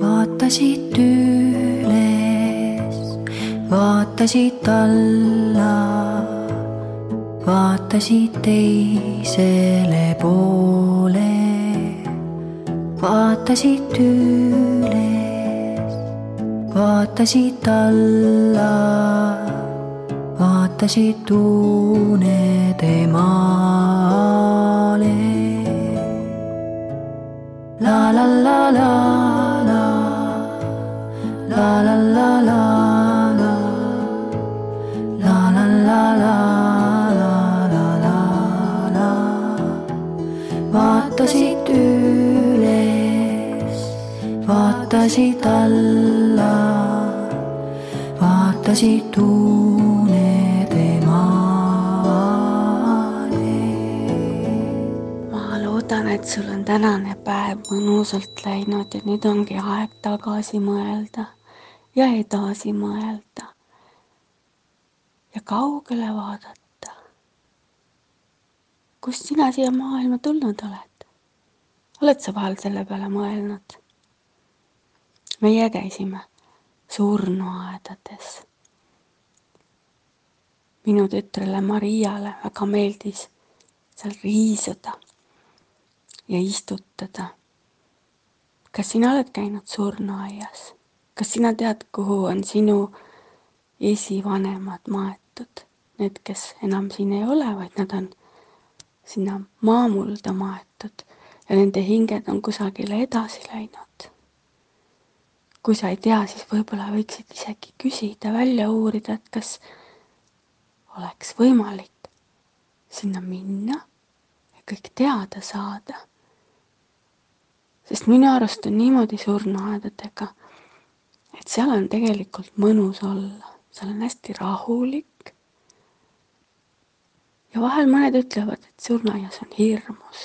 vaatasid üles, vaatasid alla, vaatasid teisele poole, vaatasid üles, vaatasid alla, vaatasid unede maale. La la la la vaatasid alla, vaatasid unede maale. ma loodan, et sul on tänane päev mõnusalt läinud ja nüüd ongi aeg tagasi mõelda ja edasi mõelda ja kaugele vaadata. kust sina siia maailma tulnud oled? oled sa vahel selle peale mõelnud? Meie käisime surnuaedades. minu tütrele Mariale väga meeldis seal riisuda ja istutada. kas sina oled käinud surnuaias? kas sina tead, kuhu on sinu esivanemad maetud? Need, kes enam siin ei ole, vaid nad on sinna maamulda maetud ja nende hinged on kusagile edasi läinud. Kui sa ei tea, siis võib-olla võiksid isegi küsida, välja uurida, et kas oleks võimalik sinna minna ja kõik teada saada sest minu arust on niimoodi surnuaedadega, et seal on tegelikult mõnus olla, seal on hästi rahulik. ja vahel mõned ütlevad, et surnuaias on hirmus.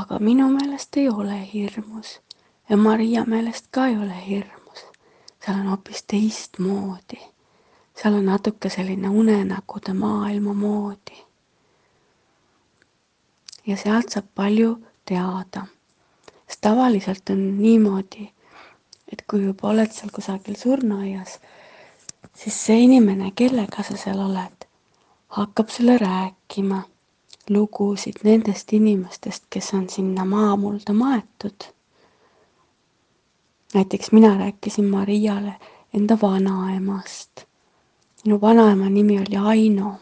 Aga minu meelest ei ole hirmus ja Maria meelest ka ei ole hirmus. seal on hoopis teistmoodi. seal on natuke selline unenägude maailma moodi ja sealt saab palju teada. sest tavaliselt on niimoodi, et kui juba oled seal kusagil surnuaias, siis see inimene, kellega sa seal oled, hakkab sulle rääkima lugusid nendest inimestest, kes on sinna maamulda maetud. näiteks mina rääkisin Mariale enda vanaemast. minu vanaema nimi oli Aino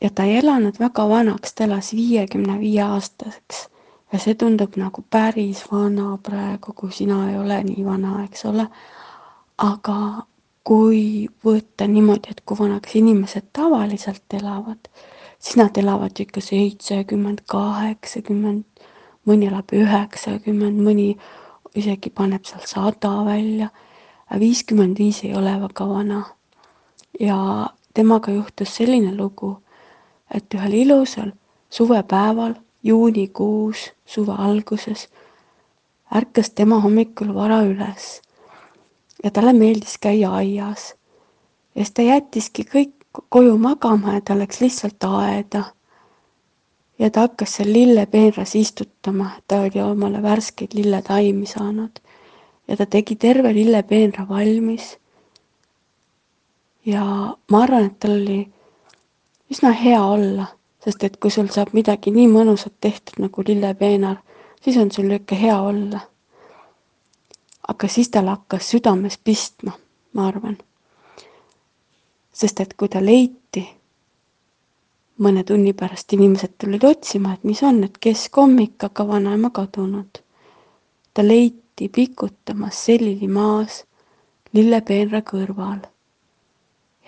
ja ta ei elanud väga vanaks, ta elas viiekümne viie aastaseks ja see tundub nagu päris vana praegu, kui sina ei ole nii vana, eks ole. aga kui võtta niimoodi, et kui vanaks inimesed tavaliselt elavad, siis nad elavad ikka seitsekümmend, kaheksakümmend, mõni elab üheksakümmend, mõni isegi paneb seal sada välja. viiskümmend viis ei ole väga vana. ja temaga juhtus selline lugu et ühel ilusal suvepäeval juunikuus suve alguses ärkas tema hommikul vara üles ja talle meeldis käia aias. ja siis ta jättiski kõik koju magama ja ta läks lihtsalt aeda. ja ta hakkas seal lillepeenras istutama, ta oli omale värskeid lilletaimi saanud ja ta tegi terve lillepeenra valmis. ja ma arvan, et tal oli üsna hea olla, sest et kui sul saab midagi nii mõnusat tehtud nagu lillepeenar, siis on sul ikka hea olla. aga siis tal hakkas südames pistma, ma arvan. Sest et kui ta leiti, mõne tunni pärast inimesed tulid otsima, et mis on, et keskommik, aga vanaema kadunud. ta leiti pikutamas selili maas lillepeenra kõrval.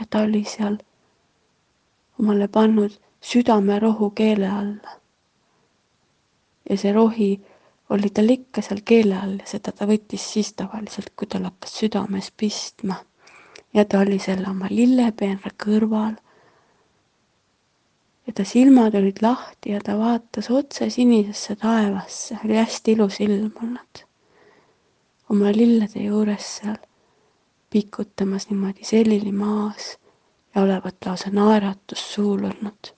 ja ta oli seal omale pannud südamerohu keele alla. ja see rohi oli tal ikka seal keele all ja seda ta võttis siis tavaliselt, kui tal hakkas südames pistma. Ja ta oli selle oma lillepeenra kõrval. ja ta silmad olid lahti ja ta vaatas otse sinisesse taevasse, oli hästi ilus ilm olnud. oma lillede juures seal pikutamas niimoodi selili maas ja olevat lausa naeratus suul olnud.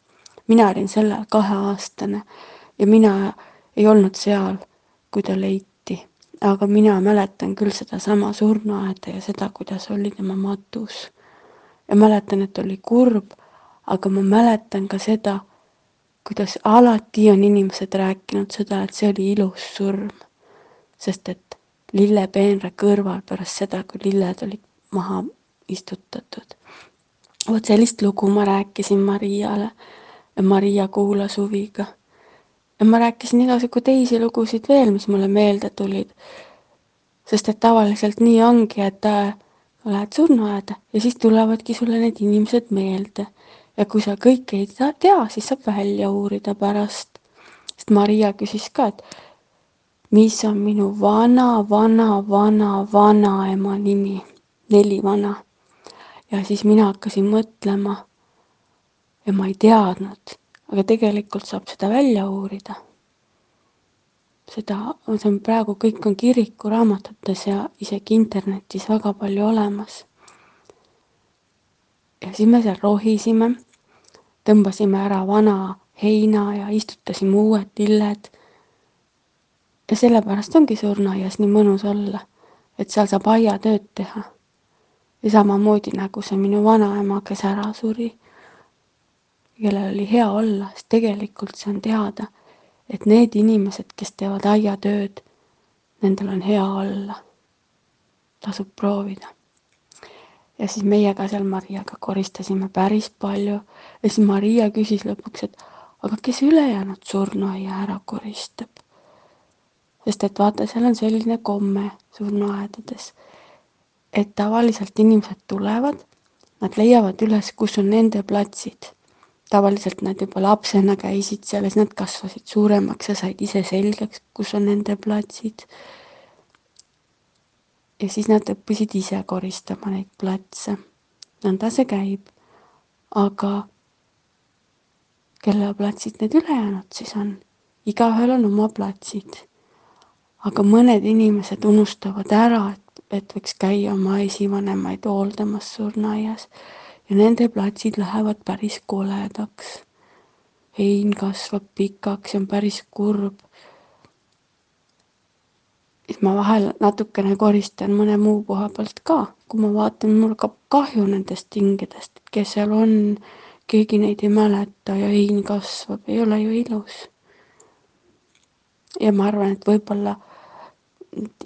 mina olin sel ajal kaheaastane ja mina ei olnud seal, kui ta leiti, aga mina mäletan küll sedasama surnuaeda ja seda, kuidas oli tema matus. ja mäletan, et oli kurb, aga ma mäletan ka seda, kuidas alati on inimesed rääkinud seda, et see oli ilus surm. sest et lillepeenra kõrval pärast seda, kui lilled olid maha istutatud. vot sellist lugu ma rääkisin Mariale ja Maria kuulas huviga. Ja ma rääkisin igasugu teisi lugusid veel, mis mulle meelde tulid. sest et tavaliselt nii ongi, et äh, lähed surnuaeda ja siis tulevadki sulle need inimesed meelde. ja kui sa kõike ei tea, siis saab välja uurida pärast. sest Maria küsis ka, et mis on minu vana, vana, vana, vanaema nimi, neli vana ja siis mina hakkasin mõtlema ja ma ei teadnud, aga tegelikult saab seda välja uurida. seda, see on praegu, kõik on kirikuraamatutes ja isegi internetis väga palju olemas. ja siis me seal rohisime, tõmbasime ära vana heina ja istutasime uued lilled. ja sellepärast ongi surnuaias nii mõnus olla, et seal saab aiatööd teha ja samamoodi nagu see minu vanaema, kes ära suri, kellel oli hea olla, sest tegelikult see on teada, et need inimesed, kes teevad aiatööd, nendel on hea olla. tasub proovida. ja siis meie ka seal Mariaga koristasime päris palju ja siis Maria küsis lõpuks, et aga kes ülejäänud surnuaia ära koristab? sest et vaata, seal on selline komme surnuaedades et tavaliselt inimesed tulevad, nad leiavad üles, kus on nende platsid. Tavaliselt nad juba lapsena käisid seal ja siis nad kasvasid suuremaks ja said ise selgeks, kus on nende platsid. ja siis nad õppisid ise koristama neid platse. nõnda see käib. aga kelle platsid need ülejäänud siis on? igaühel on oma platsid. aga mõned inimesed unustavad ära, et et võiks käia oma esivanemaid hooldamas surnuaias ja nende platsid lähevad päris koledaks. hein kasvab pikaks ja on päris kurb. siis ma vahel natukene koristan mõne muu koha pealt ka, kui ma vaatan, mul hakkab kahju nendest hingedest, et kes seal on, keegi neid ei mäleta ja hein kasvab, ei ole ju ilus. ja ma arvan, et võib-olla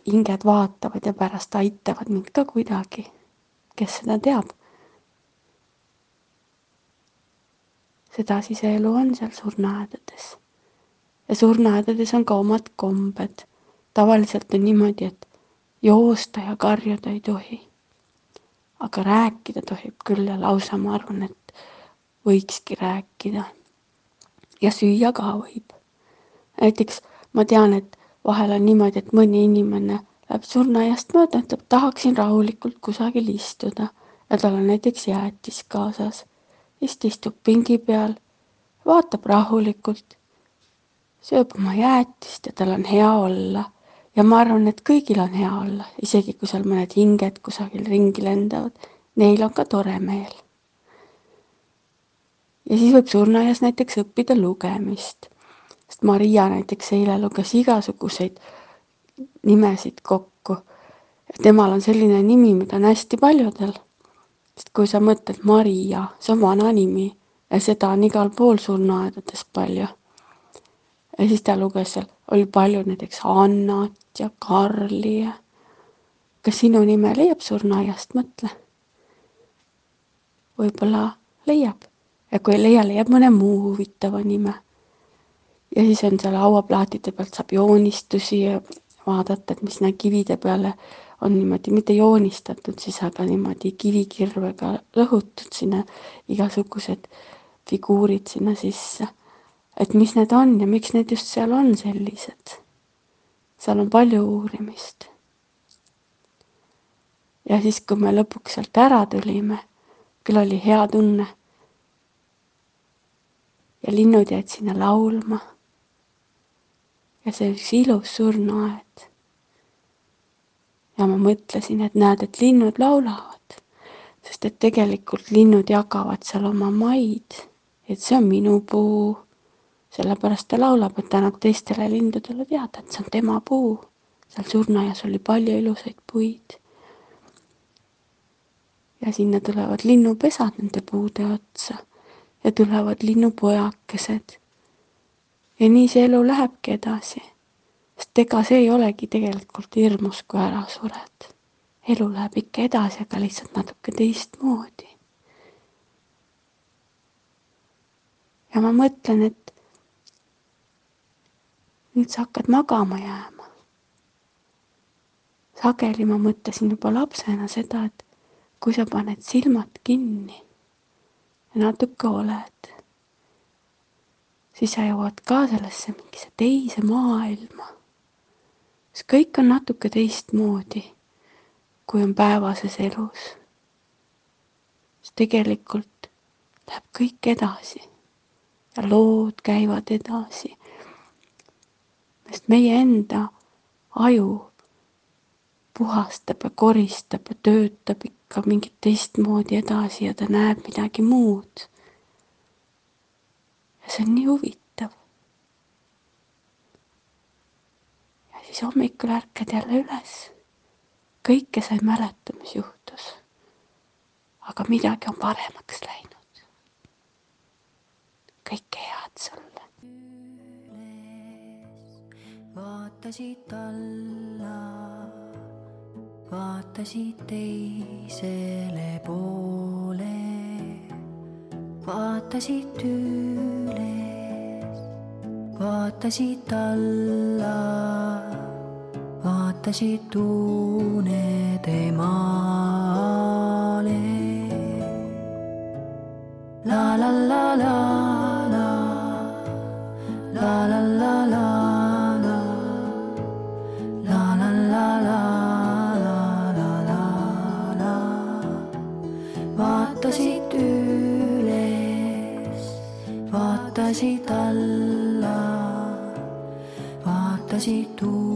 hinged vaatavad ja pärast aitavad mind ka kuidagi. kes seda teab? Sedasi see elu on seal surnuaedades. ja surnuaedades on ka omad kombed. tavaliselt on niimoodi, et joosta ja karjuda ei tohi. aga rääkida tohib küll ja lausa ma arvan, et võikski rääkida. ja süüa ka võib. näiteks ma tean, et vahel on niimoodi, et mõni inimene läheb surnuaiast mööda, ütleb, tahaksin rahulikult kusagil istuda ja tal on näiteks jäätis kaasas. Siis ta istub pingi peal, vaatab rahulikult, sööb oma jäätist ja tal on hea olla. ja ma arvan, et kõigil on hea olla, isegi kui seal mõned hinged kusagil ringi lendavad, neil on ka tore meel. ja siis võib surnuaias näiteks õppida lugemist sest Maria näiteks eile luges igasuguseid nimesid kokku. temal on selline nimi, mida on hästi paljudel. Sest kui sa mõtled Maria, see on vana nimi ja seda on igal pool surnuaedades palju. ja siis ta luges seal, oli palju näiteks Annat ja Karli ja kas sinu nime leiab surnuaiast, mõtle. võib-olla leiab ja kui ei leia, leiab mõne muu huvitava nime ja siis on seal hauaplaatide pealt saab joonistusi vaadata, et mis sinna kivide peale on niimoodi mitte joonistatud siis, aga niimoodi kivikirvega lõhutud sinna igasugused figuurid sinna sisse. et mis need on ja miks need just seal on sellised. seal on palju uurimist. ja siis, kui me lõpuks sealt ära tulime, küll oli hea tunne. ja linnud jäid sinna laulma ja see üks ilus surnuaed. Ja ma mõtlesin, et näed, et linnud laulavad, sest et tegelikult linnud jagavad seal oma maid, et see on minu puu, sellepärast ta laulab, et ta annab teistele lindudele teada, et see on tema puu. seal surnuaias oli palju ilusaid puid. ja sinna tulevad linnupesad nende puude otsa ja tulevad linnupojakesed. ja nii see elu lähebki edasi. Sest ega see ei olegi tegelikult hirmus, kui ära sured. elu läheb ikka edasi, aga lihtsalt natuke teistmoodi. ja ma mõtlen, et nüüd sa hakkad magama jääma. sageli ma mõtlesin juba lapsena seda, et kui sa paned silmad kinni ja natuke oled, siis sa jõuad ka sellesse mingisse teise maailma. Siis kõik on natuke teistmoodi, kui on päevases elus. siis tegelikult läheb kõik edasi ja lood käivad edasi sest meie enda aju puhastab ja koristab ja töötab ikka mingit teistmoodi edasi ja ta näeb midagi muud. ja see on nii huvitav. ja siis hommikul ärkad jälle üles. kõike sa ei mäleta, mis juhtus. aga midagi on paremaks läinud. kõike head sulle. vaatasid alla, vaatasid teisele poole, vaatasid üles, vaatasid alla, vaatasid unede maale. la. La la la la, la la la la. vaatasid üles, vaatasid alla, vaatasid tuua.